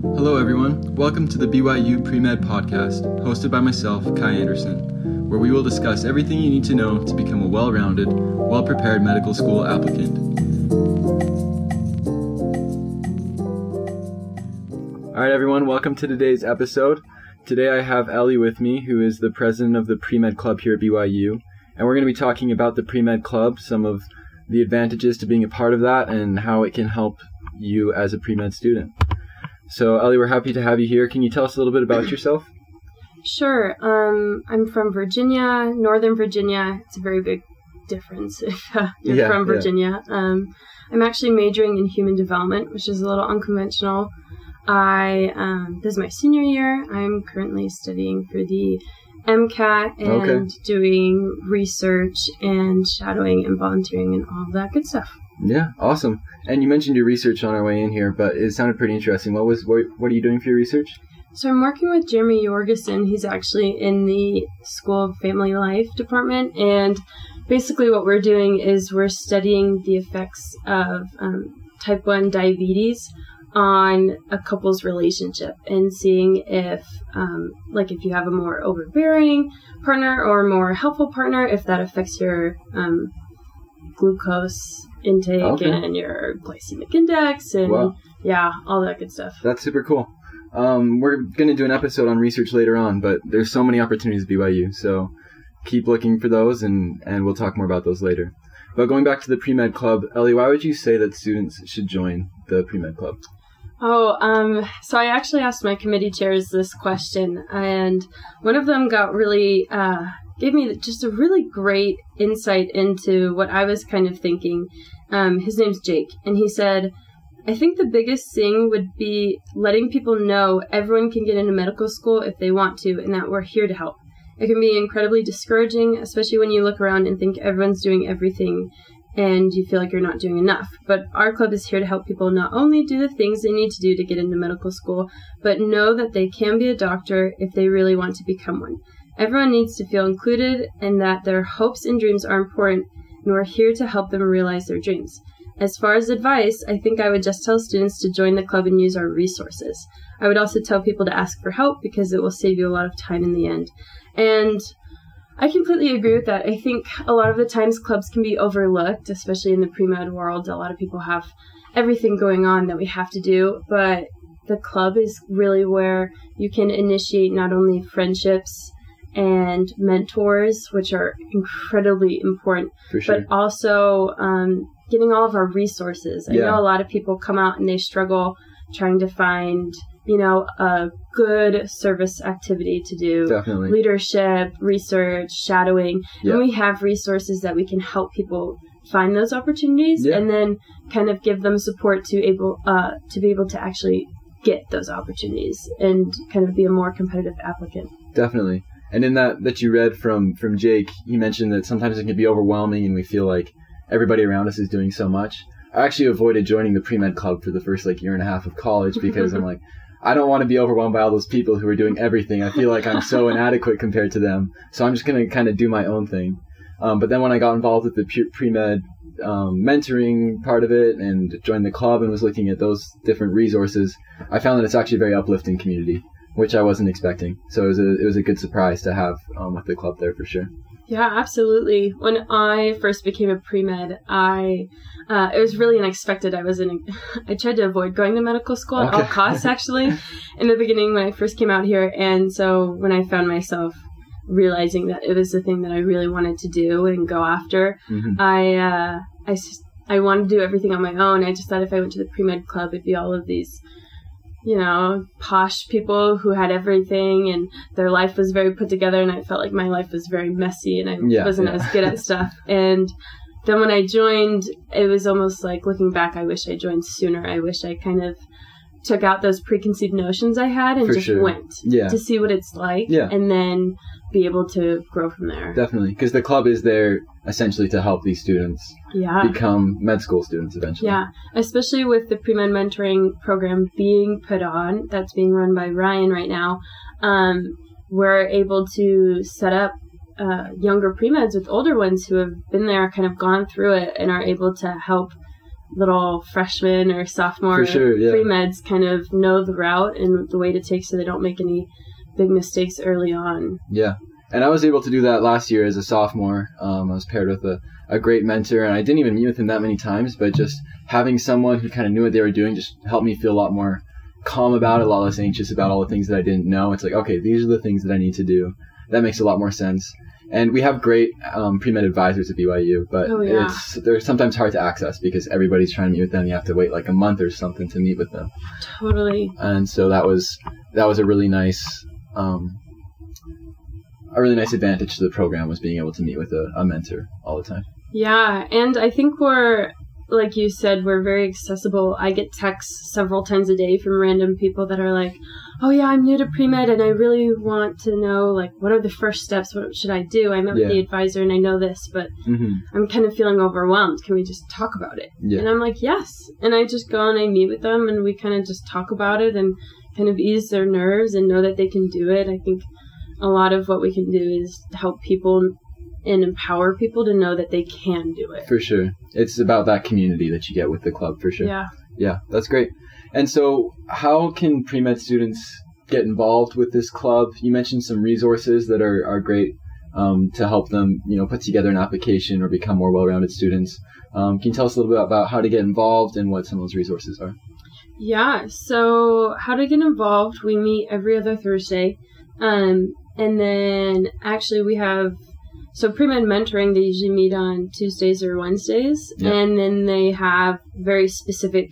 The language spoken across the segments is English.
Hello, everyone. Welcome to the BYU Pre Med Podcast, hosted by myself, Kai Anderson, where we will discuss everything you need to know to become a well rounded, well prepared medical school applicant. All right, everyone, welcome to today's episode. Today I have Ellie with me, who is the president of the Pre Med Club here at BYU, and we're going to be talking about the Pre Med Club, some of the advantages to being a part of that, and how it can help you as a pre med student. So, Ellie, we're happy to have you here. Can you tell us a little bit about yourself? Sure. Um, I'm from Virginia, Northern Virginia. It's a very big difference if uh, you're Yeah, from yeah. Virginia. Um, I'm actually majoring in human development, which is a little unconventional. I um, this is my senior year. I'm currently studying for the MCAT and Okay. doing research and shadowing and volunteering and all that good stuff. Yeah, awesome. And you mentioned your research on our way in here, but it sounded pretty interesting. What was what, what are you doing for your research? So I'm working with Jeremy Jorgensen. He's actually in the School of Family Life department, and basically what we're doing is we're studying the effects of um, type one diabetes on a couple's relationship and seeing if, um, like, if you have a more overbearing partner or more helpful partner, if that affects your um, glucose intake Okay. and your glycemic index and Wow. yeah, all that good stuff. That's super cool. Um, we're going to do an episode on research later on, but there's so many opportunities at BYU, so keep looking for those, and, and we'll talk more about those later. But going back to the pre med club, Ellie, why would you say that students should join the pre med club? Oh, um, so I actually asked my committee chairs this question, and one of them got really, uh, gave me just a really great insight into what I was kind of thinking. Um, his name's Jake, and he said, I think the biggest thing would be letting people know everyone can get into medical school if they want to, and that we're here to help. It can be incredibly discouraging, especially when you look around and think everyone's doing everything and you feel like you're not doing enough. But our club is here to help people not only do the things they need to do to get into medical school, but know that they can be a doctor if they really want to become one. Everyone needs to feel included and that their hopes and dreams are important, and we're here to help them realize their dreams. As far as advice, I think I would just tell students to join the club and use our resources. I would also tell people to ask for help because it will save you a lot of time in the end. And I completely agree with that. I think a lot of the times clubs can be overlooked, especially in the pre med world. A lot of people have everything going on that we have to do, but the club is really where you can initiate not only friendships and mentors, which are incredibly important, sure. but also um, getting all of our resources. I Yeah. know a lot of people come out and they struggle trying to find, you know, a good service activity to do Definitely. leadership, research, shadowing, Yeah. and we have resources that we can help people find those opportunities Yeah. and then kind of give them support to able uh, to be able to actually get those opportunities and kind of be a more competitive applicant. Definitely. And in that that you read from from Jake, he mentioned that sometimes it can be overwhelming and we feel like everybody around us is doing so much. I actually avoided joining the pre-med club for the first like year and a half of college because I'm like I don't want to be overwhelmed by all those people who are doing everything. I feel like I'm so inadequate compared to them. So I'm just going to kind of do my own thing. Um, but then when I got involved with the pu- pre-med um, mentoring part of it and joined the club and was looking at those different resources, I found that it's actually a very uplifting community which I wasn't expecting. So it was a it was a good surprise to have um, with the club there for sure. Yeah, absolutely. When I first became a pre med, I uh, it was really unexpected. I was in. I tried to avoid going to medical school at all costs. Actually, in the beginning when I first came out here, and so when I found myself realizing that it was the thing that I really wanted to do and go after, hmm I uh, I I wanted to do everything on my own. I just thought if I went to the pre med club, it'd be all of these, you know, posh people who had everything and their life was very put together. And I felt like my life was very messy and I Yeah, wasn't yeah. as good at stuff. And then when I joined, it was almost like looking back, I wish I joined sooner. I wish I kind of took out those preconceived notions I had and For just sure. went Yeah, to see what it's like Yeah. and then be able to grow from there. definitely, because the club is there essentially to help these students yeah. become med school students eventually. Yeah, especially with the pre-med mentoring program being put on, that's being run by Ryan right now. Um, we're able to set up uh, younger pre-meds with older ones who have been there, kind of gone through it, and are able to help little freshmen or sophomore sure, yeah. pre meds kind of know the route and the way to take so they don't make any big mistakes early on. Yeah. And I was able to do that last year as a sophomore. Um, I was paired with a, a great mentor, and I didn't even meet with him that many times, but just having someone who kind of knew what they were doing just helped me feel a lot more calm about it, a lot less anxious about all the things that I didn't know. It's like, okay, these are the things that I need to do. That makes a lot more sense. And we have great um, pre-med advisors at BYU, but Oh, yeah. it's they're sometimes hard to access because everybody's trying to meet with them. You have to wait like a month or something to meet with them Totally. and so that was that was a really nice um, a really nice advantage to the program was being able to meet with a, a mentor all the time. Yeah, and I think we're like you said, we're very accessible. I get texts several times a day from random people that are like, "Oh yeah, I'm new to pre med, and I really want to know like what are the first steps? What should I do? I met Yeah. with the advisor, and I know this, but Mm-hmm. I'm kind of feeling overwhelmed. Can we just talk about it?" Yeah, And I'm like, "Yes." And I just go and I meet with them, and we kind of just talk about it and kind of ease their nerves and know that they can do it. I think a lot of what we can do is help people and empower people to know that they can do it. for sure. It's about that community that you get with the club for sure. Yeah. Yeah, that's great. And so, how can pre med students get involved with this club? You mentioned some resources that are, are great um, to help them, you know, put together an application or become more well-rounded students. Um, can you tell us a little bit about how to get involved and what some of those resources are? Yeah, so how to get involved, we meet every other Thursday. Um, and then actually we have, so pre-med mentoring, they usually meet on Tuesdays or Wednesdays. Yeah. And then they have very specific,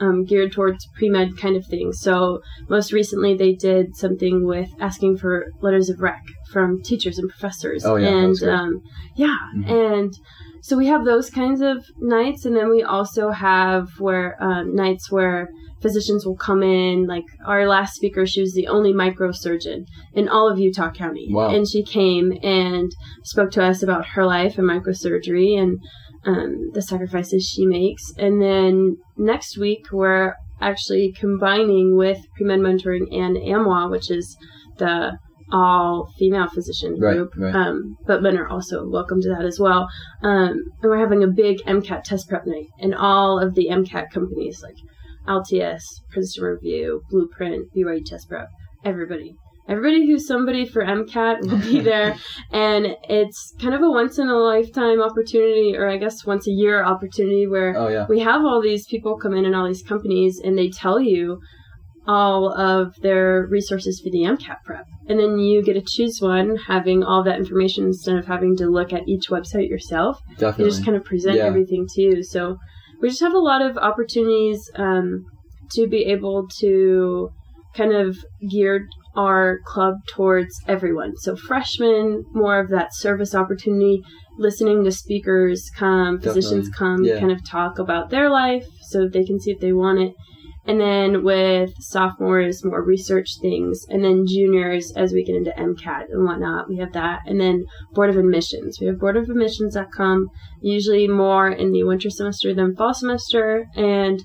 um, geared towards pre-med kind of things. So most recently they did something with asking for letters of rec from teachers and professors. Oh, yeah, And, um, yeah, Mhm. and so we have those kinds of nights, and then we also have where um, nights where physicians will come in. Like our last speaker, she was the only microsurgeon in all of Utah County, Wow. and she came and spoke to us about her life and microsurgery and um, the sacrifices she makes. And then next week, we're actually combining with pre-med mentoring and AMWA, which is the all female physician Right, group. right. Um, but men are also welcome to that as well. Um, and we're having a big MCAT test prep night, and all of the MCAT companies like LTS, Princeton Review, Blueprint, BYU Test Prep, everybody. Everybody who's somebody for MCAT will be there, and it's kind of a once in a lifetime opportunity, or I guess once a year opportunity where Oh yeah, we have all these people come in and all these companies and they tell you all of their resources for the MCAT prep. And then you get to choose one having all that information instead of having to look at each website yourself. They just kind of present Yeah. everything to you. So we just have a lot of opportunities um, to be able to kind of gear our club towards everyone. So freshmen, more of that service opportunity, listening to speakers come, physicians come, Yeah. kind of talk about their life so they can see if they want it. And then with sophomores, more research things. And then juniors, as we get into MCAT and whatnot, we have that. And then Board of Admissions. We have Board of Admissions that come usually more in the winter semester than fall semester. And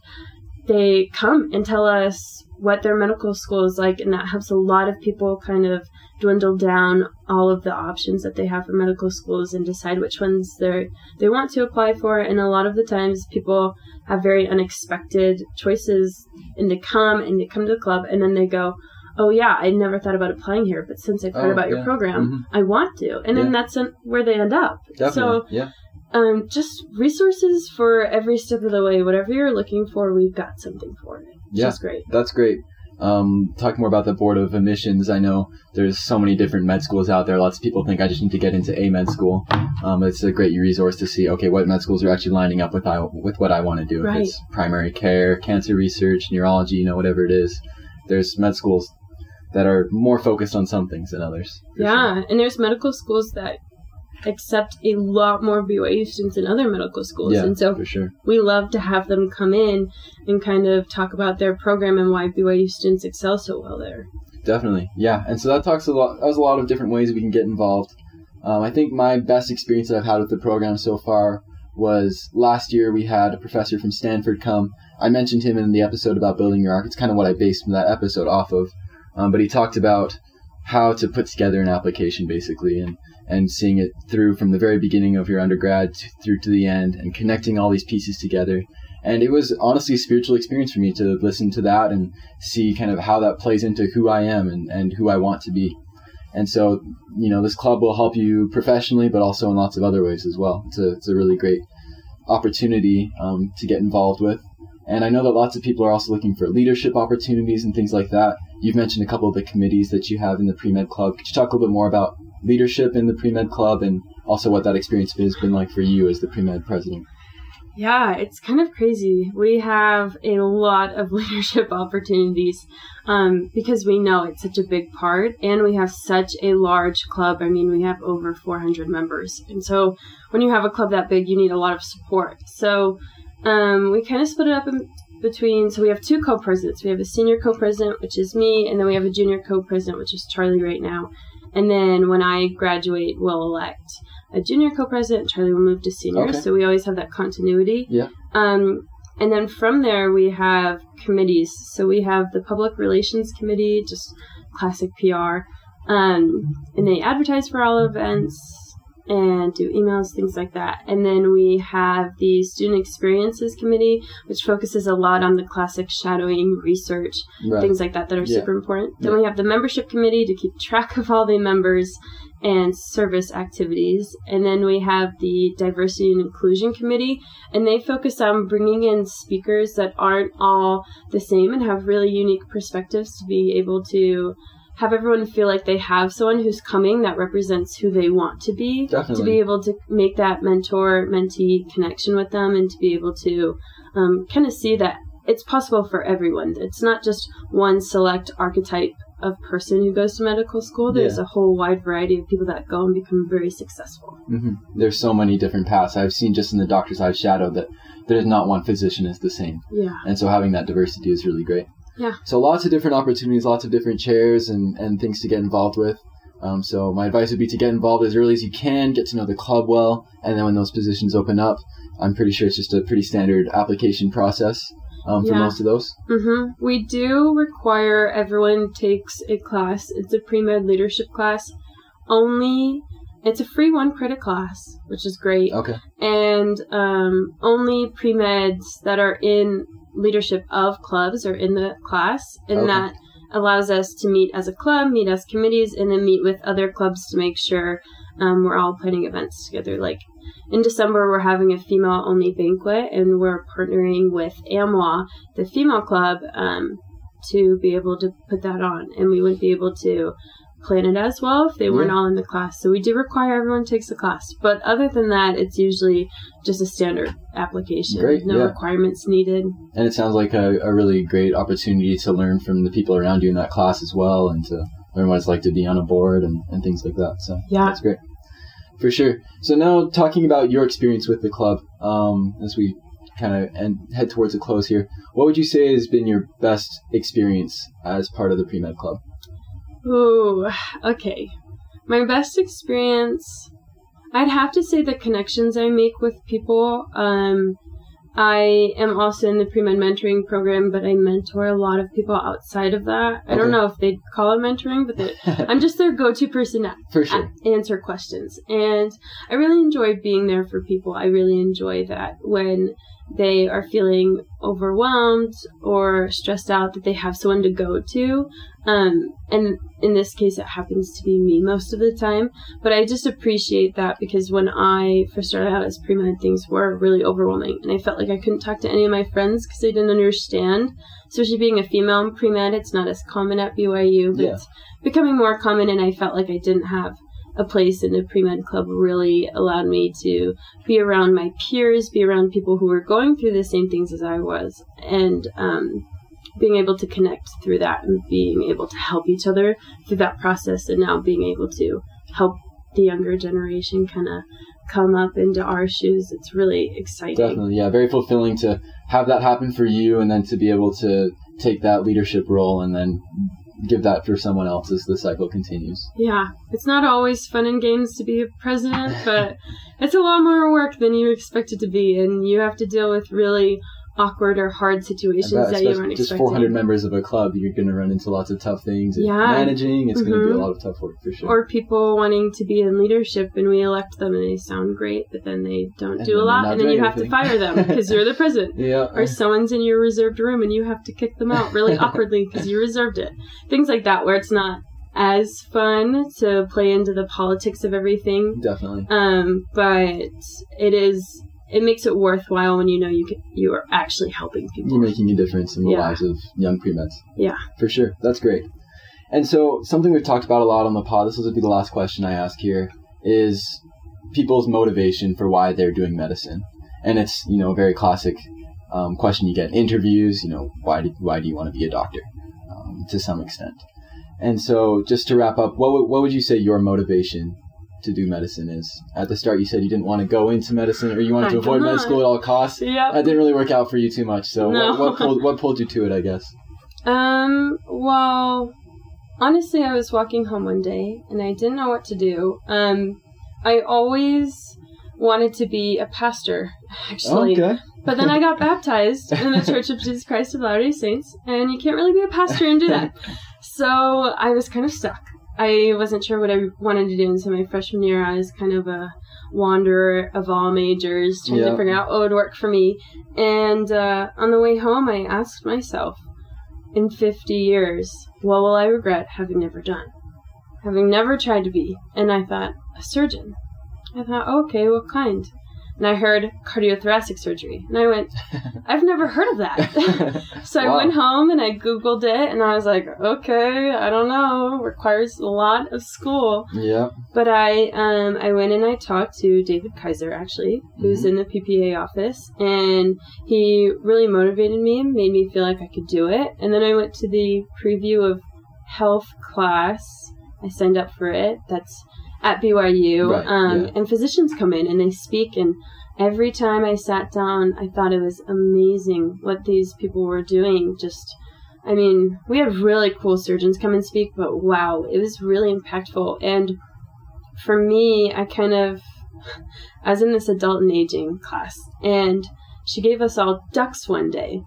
they come and tell us what their medical school is like. And that helps a lot of people kind of dwindle down all of the options that they have for medical schools and decide which ones they they want to apply for. And a lot of the times people have very unexpected choices and they come and they come to the club and then they go, Oh yeah, I never thought about applying here, but since I've heard Oh, about your yeah. program, Mhm. I want to. And then that's where they end up. Definitely. So yeah. um, just resources for every step of the way. Whatever you're looking for, we've got something for it. Yeah. is great. That's great. Um, talk more about the board of admissions. I know there's so many different med schools out there. Lots of people think I just need to get into a med school. Um, it's a great resource to see. Okay, what med schools are actually lining up with I with what I want to do. Right. If it's primary care, cancer research, neurology, you know, whatever it is. There's med schools that are more focused on some things than others. Yeah, sure. and there's medical schools that accept a lot more BYU students than other medical schools, Yeah, and so for sure. we love to have them come in and kind of talk about their program and why BYU students excel so well there. Definitely, yeah. And so that talks a lot. That was a lot of different ways we can get involved. Um, I think my best experience that I've had with the program so far was last year. We had a professor from Stanford come. I mentioned him in the episode about building your arc. It's kind of what I based that episode off of. Um, but he talked about how to put together an application, basically, and and seeing it through from the very beginning of your undergrad to, through to the end, and connecting all these pieces together. And it was honestly a spiritual experience for me to listen to that and see kind of how that plays into who I am and, and who I want to be. And so, you know, this club will help you professionally, but also in lots of other ways as well. It's a, it's a really great opportunity um, to get involved with. And I know that lots of people are also looking for leadership opportunities and things like that. You've mentioned a couple of the committees that you have in the pre med club. Could you talk a little bit more about leadership in the pre med club and also what that experience has been like for you as the pre med president? Yeah, it's kind of crazy. We have a lot of leadership opportunities um, because we know it's such a big part and we have such a large club. I mean, we have over 400 members. And so when you have a club that big, you need a lot of support. So um, we kind of split it up in between, so we have two co presidents. We have a senior co president, which is me, and then we have a junior co president, which is Charlie right now. And then when I graduate, we'll elect a junior co-president. Charlie will move to senior, Okay. so we always have that continuity. Yeah. Um, and then from there, we have committees. So we have the public relations committee, just classic PR, um, and they advertise for all events and do emails, things like that. And then we have the student experiences committee, which focuses a lot on the classic shadowing research Right. things like that that are Yeah. super important. Then Yeah. we have the membership committee to keep track of all the members and service activities. And then we have the diversity and inclusion committee, and they focus on bringing in speakers that aren't all the same and have really unique perspectives to be able to have everyone feel like they have someone who's coming that represents who they want to be to be able to make that mentor mentee connection with them and to be able to um, kind of see that it's possible for everyone. It's not just one select archetype of person who goes to medical school. There's Yeah. a whole wide variety of people that go and become very successful. hmm There's so many different paths. I've seen just in the doctors I've shadowed that there's not one physician is the same. Yeah. And so having that diversity is really great. Yeah. So lots of different opportunities, lots of different chairs and, and things to get involved with. Um, so my advice would be to get involved as early as you can, get to know the club well, and then when those positions open up, I'm pretty sure it's just a pretty standard application process um, for Yeah. most of those. hmm We do require everyone takes a class. It's a pre med leadership class. Only, it's a free one credit class, which is great. Okay. and um, only pre meds that are in leadership of clubs or in the class, and Okay. that allows us to meet as a club, meet as committees, and then meet with other clubs to make sure um, we're all planning events together. Like in December, we're having a female only banquet, and we're partnering with AMWA, the female club, um, to be able to put that on, and we wouldn't be able to plan it as well if they weren't all in the class. So we do require everyone takes the class. But other than that, it's usually just a standard application. Great, no yeah. requirements needed. And it sounds like a, a really great opportunity to learn from the people around you in that class as well and to learn what it's like to be on a board and, and things like that. So Yeah. that's great. For sure. So now talking about your experience with the club, um, as we kind of and head towards a close here, what would you say has been your best experience as part of the pre-med club? Ooh, okay. My best experience, I'd have to say the connections I make with people. Um, I am also in the pre-med mentoring program, but I mentor a lot of people outside of that. I don't know if they'd call it mentoring, but I'm just their go-to person to sure. a- answer questions. And I really enjoy being there for people. I really enjoy that when they are feeling overwhelmed or stressed out that they have someone to go to. Um, and in this case, it happens to be me most of the time. But I just appreciate that because when I first started out as pre-med, things were really overwhelming. And I felt like I couldn't talk to any of my friends because they didn't understand. Especially being a female in pre-med, it's not as common at BYU, but Yeah. it's becoming more common. And I felt like I didn't have a place in the pre-med club really allowed me to be around my peers, be around people who were going through the same things as I was, and um, being able to connect through that and being able to help each other through that process, and now being able to help the younger generation kind of come up into our shoes. It's really exciting. Definitely, yeah. Very fulfilling to have that happen for you and then to be able to take that leadership role and then give that for someone else as the cycle continues. Yeah, it's not always fun and games to be a president, but it's a lot more work than you expect it to be, and you have to deal with really awkward or hard situations bet, that you weren't just 400 members of a club, you're going to run into lots of tough things. Yeah. Managing, it's going to be a lot of tough work for sure. Or people wanting to be in leadership and we elect them and they sound great, but then they don't And do a lot and then you have to fire them because you're the president. yeah. Or someone's in your reserved room and you have to kick them out really awkwardly because you reserved it. Things like that where it's not as fun to play into the politics of everything. Definitely. Um, but it is it makes it worthwhile when you know you can, you are actually helping people. You're making a difference in the Yeah. lives of young pre-meds. Yeah. For sure. That's great. And so something we've talked about a lot on the pod, this will be the last question I ask here, is people's motivation for why they're doing medicine. And it's, you know, a very classic um, question you get in interviews, you know, why do, why do you want to be a doctor? Um, to some extent. And so just to wrap up, what, would- what would you say your motivation to do medicine is? At the start you said you didn't want to go into medicine or you wanted I to avoid med school at all costs. Yeah, That didn't really work out for you too much. So No. what, what pulled what pulled you to it? I guess. Um, well, honestly, I was walking home one day and I didn't know what to do. Um, I always wanted to be a pastor, actually. okay. But then I got baptized in the Church of Jesus Christ of Latter day Saints, and you can't really be a pastor and do that. So I was kind of stuck. I wasn't sure what I wanted to do, and so my freshman year, I was kind of a wanderer of all majors, trying Yeah. to figure out what would work for me. And uh, on the way home, I asked myself, in 50 years, what will I regret having never done? Having never tried to be. And I thought, a surgeon. I thought, okay, what kind? And I heard cardiothoracic surgery. And I went, I've never heard of that. so I went home and I Googled it and I was like, okay, I don't know. Requires a lot of school. yeah. But I um I went and I talked to David Kaiser actually, who's Mhm. in the PPA office, and he really motivated me and made me feel like I could do it. And then I went to the preview of health class. I signed up for it. That's at BYU. Right, um yeah. and physicians come in and they speak and every time I sat down I thought it was amazing what these people were doing just I mean, we had really cool surgeons come and speak, but wow, it was really impactful. And for me, I kind of, I was in this adult and aging class, and she gave us all ducks one day.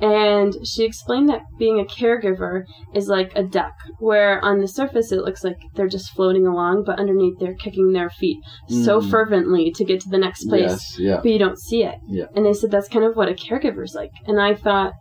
And she explained that being a caregiver is like a duck, where on the surface it looks like they're just floating along, but underneath they're kicking their feet so Mm. fervently to get to the next place Yes. Yeah. but you don't see it. Yeah. And they said that's kind of what a caregiver's like. And I thought,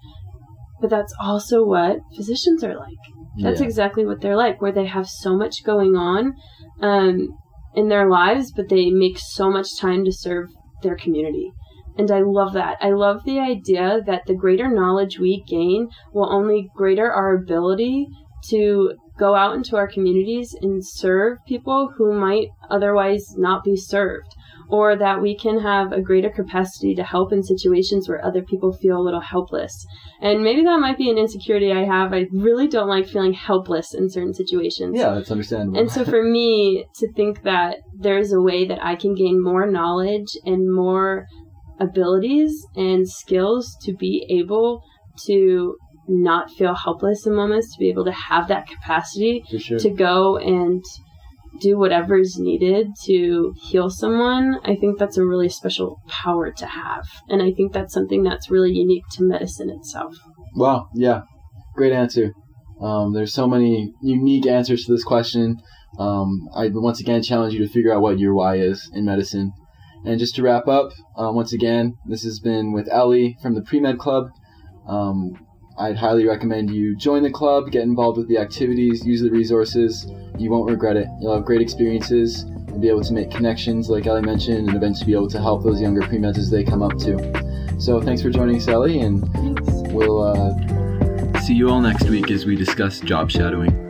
but that's also what physicians are like. That's yeah. exactly what they're like, where they have so much going on um, in their lives, but they make so much time to serve their community. And I love that. I love the idea that the greater knowledge we gain will only greater our ability to go out into our communities and serve people who might otherwise not be served. Or that we can have a greater capacity to help in situations where other people feel a little helpless. And maybe that might be an insecurity I have. I really don't like feeling helpless in certain situations. Yeah, that's understandable. And so for me to think that there's a way that I can gain more knowledge and more abilities and skills to be able to not feel helpless in moments, to be able to have that capacity sure. to go and do whatever is needed to heal someone, I think that's a really special power to have. And I think that's something that's really unique to medicine itself. Wow. Yeah. Great answer. Um, there's so many unique answers to this question. Um, I once again challenge you to figure out what your why is in medicine. And just to wrap up, uh, once again, this has been with Ellie from the Pre Med Club. Um, I'd highly recommend you join the club, get involved with the activities, use the resources. You won't regret it. You'll have great experiences and be able to make connections, like Ellie mentioned, and eventually be able to help those younger pre meds as they come up too. So thanks for joining us, Ellie, and Thanks. we'll uh, see you all next week as we discuss job shadowing.